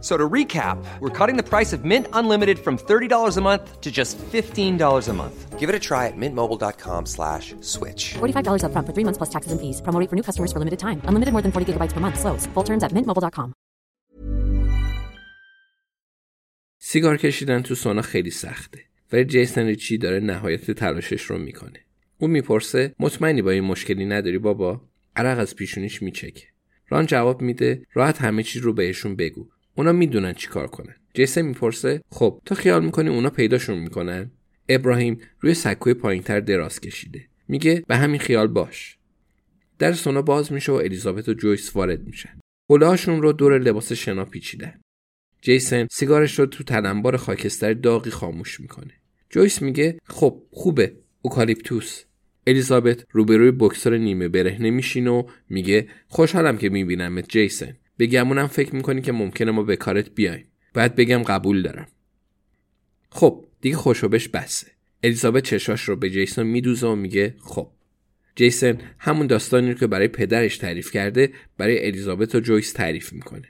So to recap, we're cutting the price of Mint Unlimited from $30 a month to just $15 a month. Give it a try at mintmobile.com slash switch. $45 upfront for three months plus taxes and fees. Promo rate for new customers for limited time. Unlimited more than 40 gigabytes per month. Slows. Full terms at mintmobile.com. سیگار کشیدن تو سونا خیلی سخته ولی جیسن ریچی داره نهایت تلاشش رو می‌کنه اون می‌پرسه مطمئنی با این مشکلی نداری بابا عرق از پیشونیش میچکه ران جواب میده راحت همه چیز رو بهشون بگو اونا می‌دونن چی کار کنن. جیسن می‌پرسه خب تو خیال می‌کنی اونا پیداشون می‌کنن؟ ابراهیم روی سکوی پایینتر دراز کشیده. میگه به همین خیال باش. در سونا باز میشه و الیزابت و جویس وارد میشن. هلهاشون رو دور لباس شنا پیچیدن. جیسن سیگارش رو تو تلمبار خاکستر داغی خاموش می‌کنه. جویس میگه خب خوبه اوکالیپتوس. الیزابت روبروی بکسور نیمه برهنه میشینه و میگه خوشحالم که میبینمت جیسن. به گمونم فکر می‌کنی که ممکنه ما به کارت بیایم. بعد بگم قبول دارم. خب دیگه خوشوبش بسه. الیزابت چشاش رو به جیسون میدوزه و میگه خب. جیسن همون داستانی رو که برای پدرش تعریف کرده برای الیزابت و جویس تعریف می‌کنه.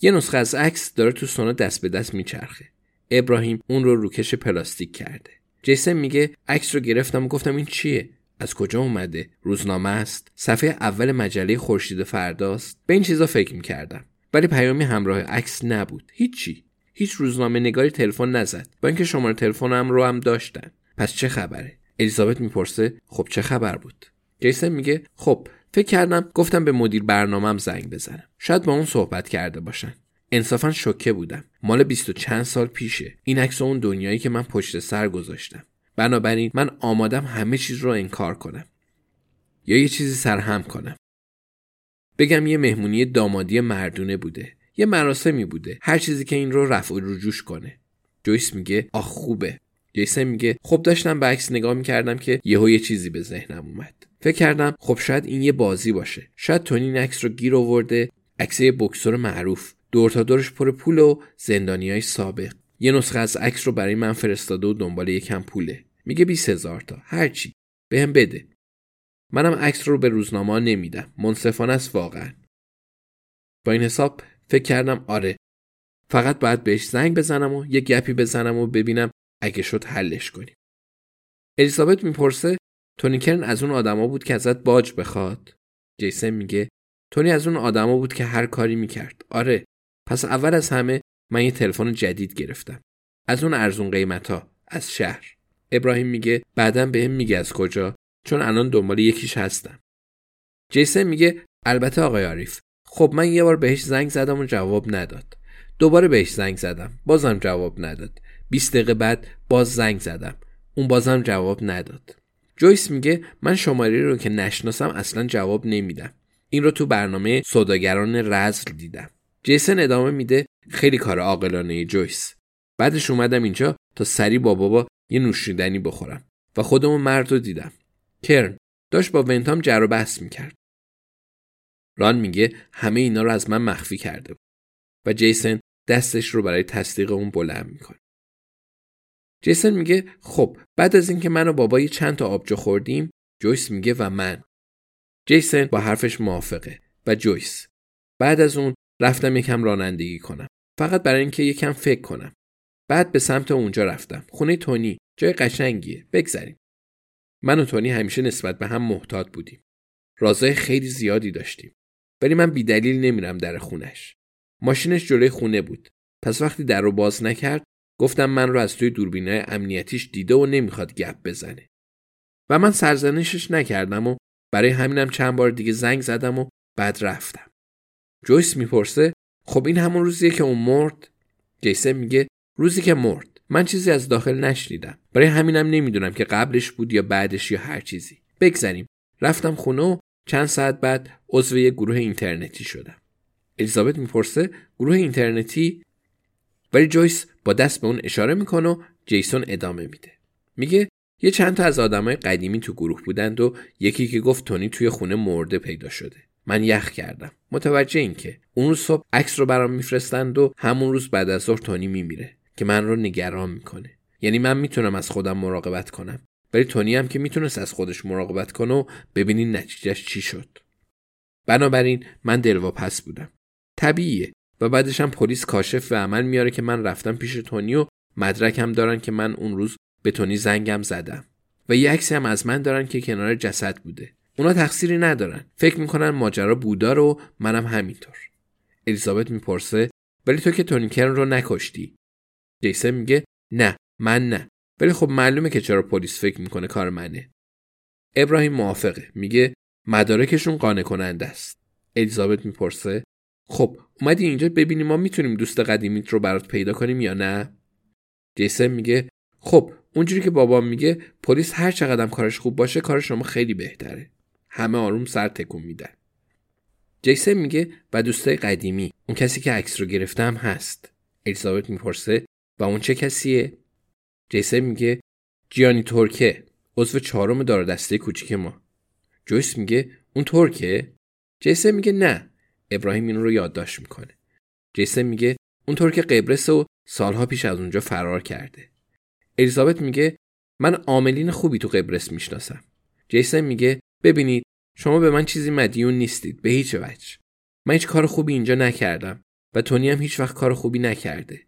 یه نسخه از عکس داره تو سونا دست به دست میچرخه. ابراهیم اون رو روکش پلاستیک کرده. جیسن میگه عکس رو گرفتم و گفتم این چیه؟ از کجا اومده؟ روزنامه است؟ صفحه اول مجله خورشید فرداست؟ به این چیزا فکر می‌کردم. ولی پیامی همراه عکس نبود. هیچی. هیچ روزنامه نگاری تلفن نزد. با اینکه شماره تلفنم رو هم داشتن. پس چه خبره؟ الیزابت می‌پرسه خب چه خبر بود؟ جیسن میگه خب فکر کردم گفتم به مدیر برنامهم زنگ بزنم. شاید با اون صحبت کرده باشن. انصافا شوکه بودم. مال بیست و چند سال پیشه. این عکس اون دنیایی که من پشت سر گذاشتم. بنابراین من آمادم همه چیز رو انکار کنم. یا یه چیزی سرهم کنم. بگم یه مهمونی دامادی مردونه بوده. یه مراسمی بوده. هر چیزی که این رو رفع و رجوش کنه. جویس میگه آخ خوبه. جیسن میگه خب داشتم به عکس نگاه می‌کردم که یهو یه چیزی به ذهنم اومد. فکر کردم خب شاید این یه بازی باشه. شاید تونی این عکس رو گیر آورده. عکس یه بکسور معروف. دور تا دورش پر پول و زندانی های سابق. یه نسخه از عکس رو برای من فرستاده و دنبال یکم پوله. میگه 20 هزار تا. هرچی بهم بده. منم عکس رو به روزنامه نمیدم. منصفانه است واقعا. با این حساب فکر کردم آره فقط باید بهش زنگ بزنم و یه گپی بزنم و ببینم اگه شد حلش کنیم. الیزابت می‌پرسه تونی کرن از اون آدما بود که ازت باج بخواد؟ جیسن میگه تونی از اون آدما بود که هر کاری می‌کرد. آره پس اول از همه من یه تلفن جدید گرفتم. از اون ارزون قیمتا از شهر. ابراهیم میگه بعدا بهم میگه از کجا چون الان دنبال یکیش هستم. جیسن میگه البته آقای عارف خب من یه بار بهش زنگ زدم و جواب نداد. دوباره بهش زنگ زدم بازم جواب نداد. 20 دقیقه بعد باز زنگ زدم اون بازم جواب نداد. جویس میگه من شماره رو که نشناسم اصلا جواب نمیدم. این رو تو برنامه سوداگران رزل دیدم. جیسن ادامه میده. خیلی کار عاقلانه جویس. بعدش اومدم اینجا تا سری با بابا یه نوشیدنی بخورم و خودمون مرد رو دیدم. کرن داشت با ونتام جر و بحث می‌کرد. ران میگه همه اینا رو از من مخفی کرده بود و جیسن دستش رو برای تصدیق اون بلند می‌کنه. جیسن میگه خب بعد از اینکه من و بابا یه چند تا آبجو خوردیم جویس میگه و من. جیسن با حرفش موافقه و جویس بعد از اون رفتم یکم رانندگی کنم. فقط برای اینکه یکم فکر کنم. بعد به سمت اونجا رفتم. خونه تونی. جای قشنگیه. بگذریم. من و تونی همیشه نسبت به هم محتاط بودیم. رازای خیلی زیادی داشتیم. ولی من بیدلیل نمیرم در خونش. ماشینش جلوی خونه بود. پس وقتی در رو باز نکرد گفتم من رو از توی دوربینای امنیتیش دیده و نمی‌خواد گپ بزنه. و من سرزنشش نکردم و برای همینم چند بار دیگه زنگ زدم و بعد رفتم. جویس می‌پرسه خب این همون روزیه که اون مرد؟ جیسن میگه روزی که مرد. من چیزی از داخل نشنیدم. برای همینم نمی‌دونم که قبلش بود یا بعدش یا هر چیزی. بگذریم. رفتم خونه و چند ساعت بعد عضو یک گروه اینترنتی شدم. الیزابت می‌پرسه گروه اینترنتی؟ ولی جویس با دست به اون اشاره می‌کنه و جیسون ادامه میده. میگه یه چند تا از آدمای قدیمی تو گروه بودند و یکی که گفت تونی توی خونه مرده پیدا شده. من یخ کردم. متوجه این که اون صبح عکس رو برام میفرستند و همون روز بعد از ظهر تونی میمیره که من رو نگران می‌کنه. یعنی من می‌تونم از خودم مراقبت کنم. ولی تونی هم که می‌تونست از خودش مراقبت کنه و ببینین نتیجهش چی شد. بنابراین من دلواپس بودم. طبیعیه. و بعدش هم پلیس کاشف و عمل میاره که من رفتم پیش تونی و مدرکم دارن که من اون روز به تونی زنگم زدم. و یه عکسی هم از من دارن که کنار جسد بوده. اونا تقصیری ندارن. فکر می‌کنن ماجرا بودا رو منم همینطور. الیزابت می‌پرسه ولی تو که تونی کرن رو نکشتی؟ جیسن میگه نه من نه. ولی خب معلومه که چرا پلیس فکر می‌کنه کار منه. ابراهیم موافقه. میگه مدارکشون قانع کننده است. الیزابت می‌پرسه خب اومدی اینجا ببینی ما می‌تونیم دوست قدیمیت رو برات پیدا کنیم یا نه؟ جیسن میگه خب اونجوری که بابام میگه پلیس هر چقدر کارش خوب باشه کار شما خیلی بهتره. همه آروم سر تکون میدن. جیسن میگه و دوستای قدیمی اون کسی که عکس رو گرفتم هست. الیزابت می‌پرسه و اون چه کسیه؟ جیسن میگه جیانی ترکه عضو چهارم دار دسته کوچیک ما. جویس میگه اون ترکه؟ جیسن میگه نه ابراهیم این رو یادداشت می‌کنه. جیسن میگه اون ترک قبرس و سالها پیش از اونجا فرار کرده. الیزابت میگه من عاملین خوبی تو قبرس می‌شناسم. جیسن میگه ببینید شما به من چیزی مدیون نیستید به هیچ وجه. من هیچ کار خوبی اینجا نکردم و تونی هم هیچ وقت کار خوبی نکرده.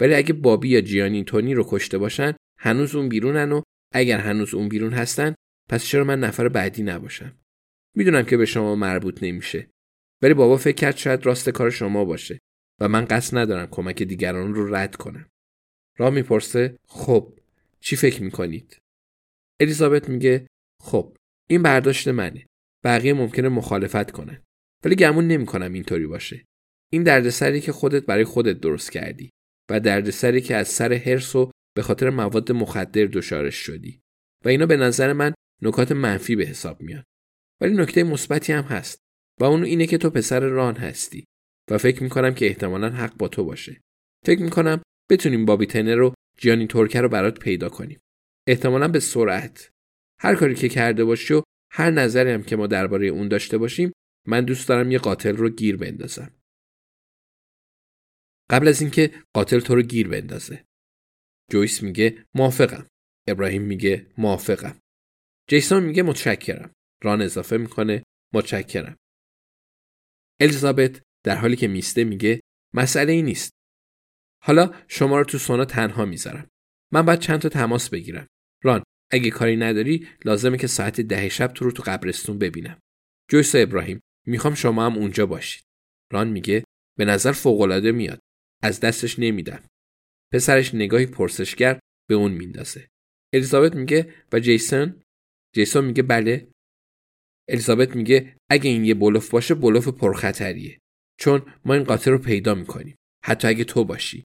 ولی اگه بابی یا جیانی تونی رو کشته باشن هنوز اون بیرونن و اگر هنوز اون بیرون هستن پس چرا من نفر بعدی نباشم؟ می‌دونم که به شما مربوط نمیشه. ولی بابا فکر کرد شاید راست کار شما باشه و من قصد ندارم کمک دیگران رو رد کنم. را می‌پرسه خب چی فکر می‌کنید؟ الیزابت میگه خب این برداشت منه. بقیه ممکنه مخالفت کنن. ولی گمون نمی‌کنم اینطوری باشه. این دردسری که خودت برای خودت درست کردی و دردسری که از سر هرس و به خاطر مواد مخدر دچارش شدی. و اینا به نظر من نکات منفی به حساب میان. ولی نکته مثبتی هم هست و اون اینه که تو پسر ران هستی و فکر می‌کنم که احتمالا حق با تو باشه. فکر می‌کنم بتونیم بابی تنر رو جیانی ترکه رو برات پیدا کنیم. احتمالا به سرعت هر کاری که کرده باشی و هر نظری هم که ما درباره اون داشته باشیم من دوست دارم یه قاتل رو گیر بندازم. قبل از اینکه قاتل تو رو گیر بندازه. جویس میگه موافقم. ابراهیم میگه موافقم. جیسون میگه متشکرم. ران اضافه می‌کنه متشکرم. الیزابت در حالی که میسته میگه مسئله ای نیست. حالا شما رو تو سونا تنها می‌ذارم. من باید چند تا تماس بگیرم. ران. اگه کاری نداری لازمه که ساعت ده شب تو رو تو قبرستون ببینم. جویس و ابراهیم می‌خوام شما هم اونجا باشید. ران میگه به نظر فوقالعاده میاد. از دستش نمیدم. پسرش نگاهی پرسشگر به اون میندازه. الیزابت میگه و جیسون؟ جیسون میگه بله. الیزابت میگه اگه این یه بلوف باشه بلوف پرخطریه. چون ما این قاتل رو پیدا می‌کنیم. حتی اگه تو باشی.